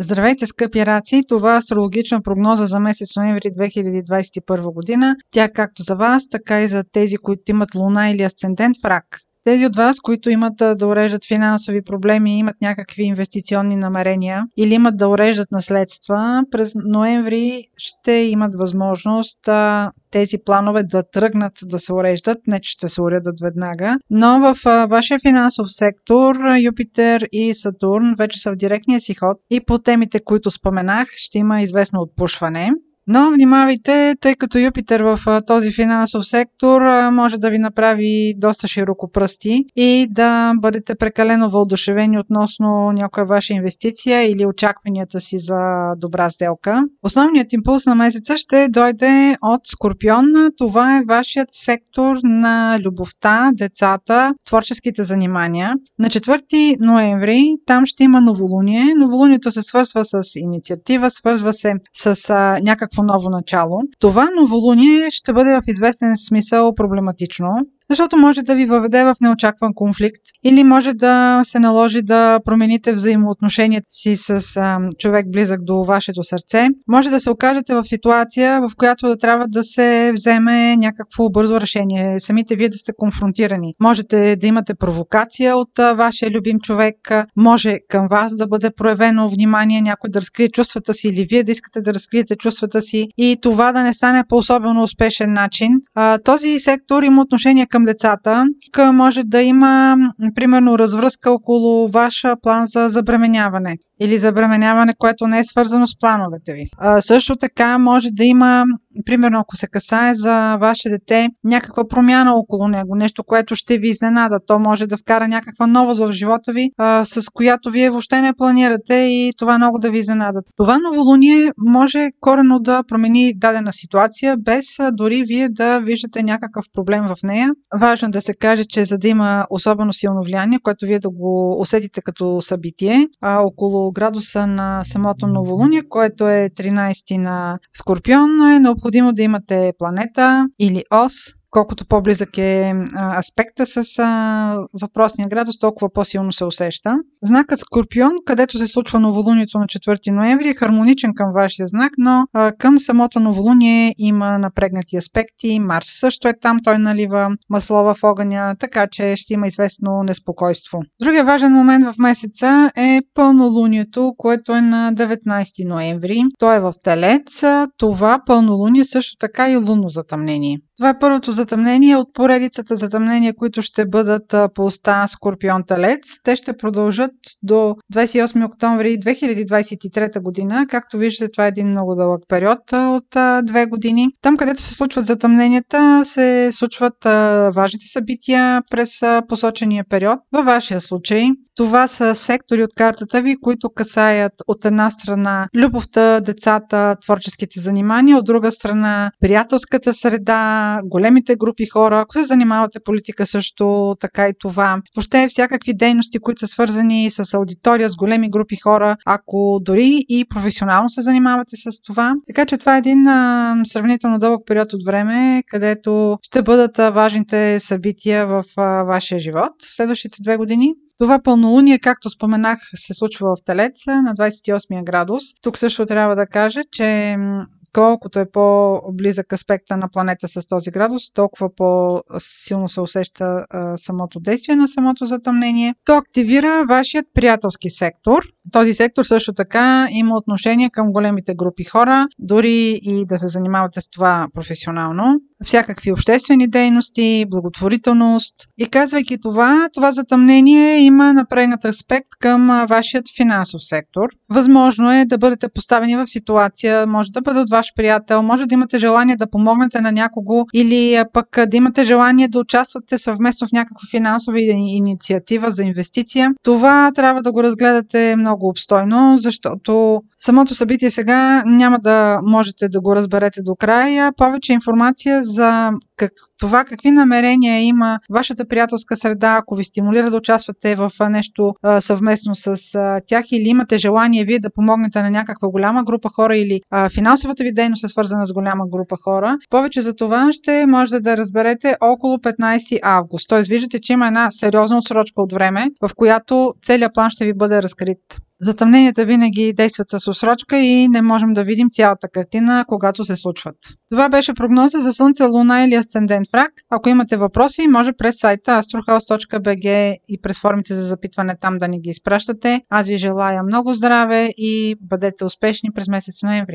Здравейте, скъпи раци! Това е астрологична прогноза за месец ноември 2021 година. Тя както за вас, така и за тези, които имат луна или асцендент в рак. Тези от вас, които имат да уреждат финансови проблеми, имат някакви инвестиционни намерения или имат да уреждат наследства, през ноември ще имат възможност тези планове да тръгнат да се уреждат, не че ще се уредат веднага, но в вашия финансов сектор Юпитер и Сатурн вече са в директния си ход и по темите, които споменах, ще има известно отпушване. Но внимавайте, тъй като Юпитер в този финансов сектор може да ви направи доста широко пръсти и да бъдете прекалено въодушевени относно някоя ваша инвестиция или очакванията си за добра сделка. Основният импулс на месеца ще дойде от Скорпион. Това е вашият сектор на любовта, децата, творческите занимания. На 4 ноември там ще има новолуние. Новолунието се свързва с инициатива, свързва се с а, някакво ново начало. Това новолуние ще бъде в известен смисъл проблематично, защото може да ви въведе в неочакван конфликт или може да се наложи да промените взаимоотношенията си с а, човек близък до вашето сърце. Може да се окажете в ситуация, в която да трябва да се вземе някакво бързо решение. Самите вие да сте конфронтирани. Можете да имате провокация от а, вашия любим човек, може към вас да бъде проявено внимание, някой да разкрие чувствата си или вие да искате да разкриете чувствата си и това да не стане по особено успешен начин. А, този сектор има отношение към децата. Може да има, примерно, развръзка около ваша план за забременяване или забременяване, което не е свързано с плановете ви. А, също така може да има, примерно ако се касае за ваше дете, някаква промяна около него, нещо, което ще ви изненада. То може да вкара някаква новост в живота ви, а, с която вие въобще не планирате и това много да ви изненада. Това новолуние може корено да промени дадена ситуация, без дори вие да виждате някакъв проблем в нея. Важно да се каже, че за да има особено силно влияние, което вие да го усетите като събитие, а, около градуса на самото новолуние, което е 13 на Скорпион, е необходимо да имате планета или ос, колкото по-близък е аспекта с въпросния градус, толкова по-силно се усеща. Знакът Скорпион, където се случва новолунието на 4 ноември, е хармоничен към вашия знак, но към самото новолуние има напрегнати аспекти. Марс също е там, той налива масло в огъня, така че ще има известно неспокойство. Другия важен момент в месеца е пълнолунието, което е на 19 ноември. То е в Телец. Това пълнолуние също така и лунно затъмнение. Това е първото затъмнение от поредицата затъмнения, които ще бъдат по оста Скорпион Талец. Те ще продължат до 28 октомври 2023 година. Както виждате, това е един много дълъг период от две години. Там, където се случват затъмненията, се случват важните събития през посочения период. Във вашия случай това са сектори от картата ви, които касаят от една страна любовта, децата, творческите занимания, от друга страна приятелската среда, големите групи хора. Ако се занимавате политика също, така и това. Въобще всякакви дейности, които са свързани с аудитория, с големи групи хора, ако дори и професионално се занимавате с това. Така че това е един а, сравнително дълъг период от време, където ще бъдат важните събития в а, вашия живот следващите две години. Това пълнолуние, както споменах, се случва в Телеца на 28 градус. Тук също трябва да кажа, че колкото е по-близък аспекта на планета с този градус, толкова по-силно се усеща а, самото действие на самото затъмнение. То активира вашият приятелски сектор. Този сектор също така има отношение към големите групи хора, дори и да се занимавате с това професионално всякакви обществени дейности, благотворителност. И казвайки това, това затъмнение има напрегнат аспект към вашият финансов сектор. Възможно е да бъдете поставени в ситуация, може да бъде от ваш приятел, може да имате желание да помогнете на някого или пък да имате желание да участвате съвместно в някаква финансова инициатива за инвестиция. Това трябва да го разгледате много обстойно, защото самото събитие сега няма да можете да го разберете до края. Повече информация за как, това какви намерения има вашата приятелска среда, ако ви стимулира да участвате в нещо а, съвместно с а, тях или имате желание вие да помогнете на някаква голяма група хора или а, финансовата ви дейност е свързана с голяма група хора. Повече за това ще можете да разберете около 15 август. Тоест виждате, че има една сериозна отсрочка от време, в която целият план ще ви бъде разкрит. Затъмненията винаги действат с осрочка и не можем да видим цялата картина, когато се случват. Това беше прогноза за Слънце, Луна или Асцендент в. Ако имате въпроси, може през сайта astrohouse.bg и през формите за запитване там да ни ги изпращате. Аз ви желая много здраве и бъдете успешни през месец ноември.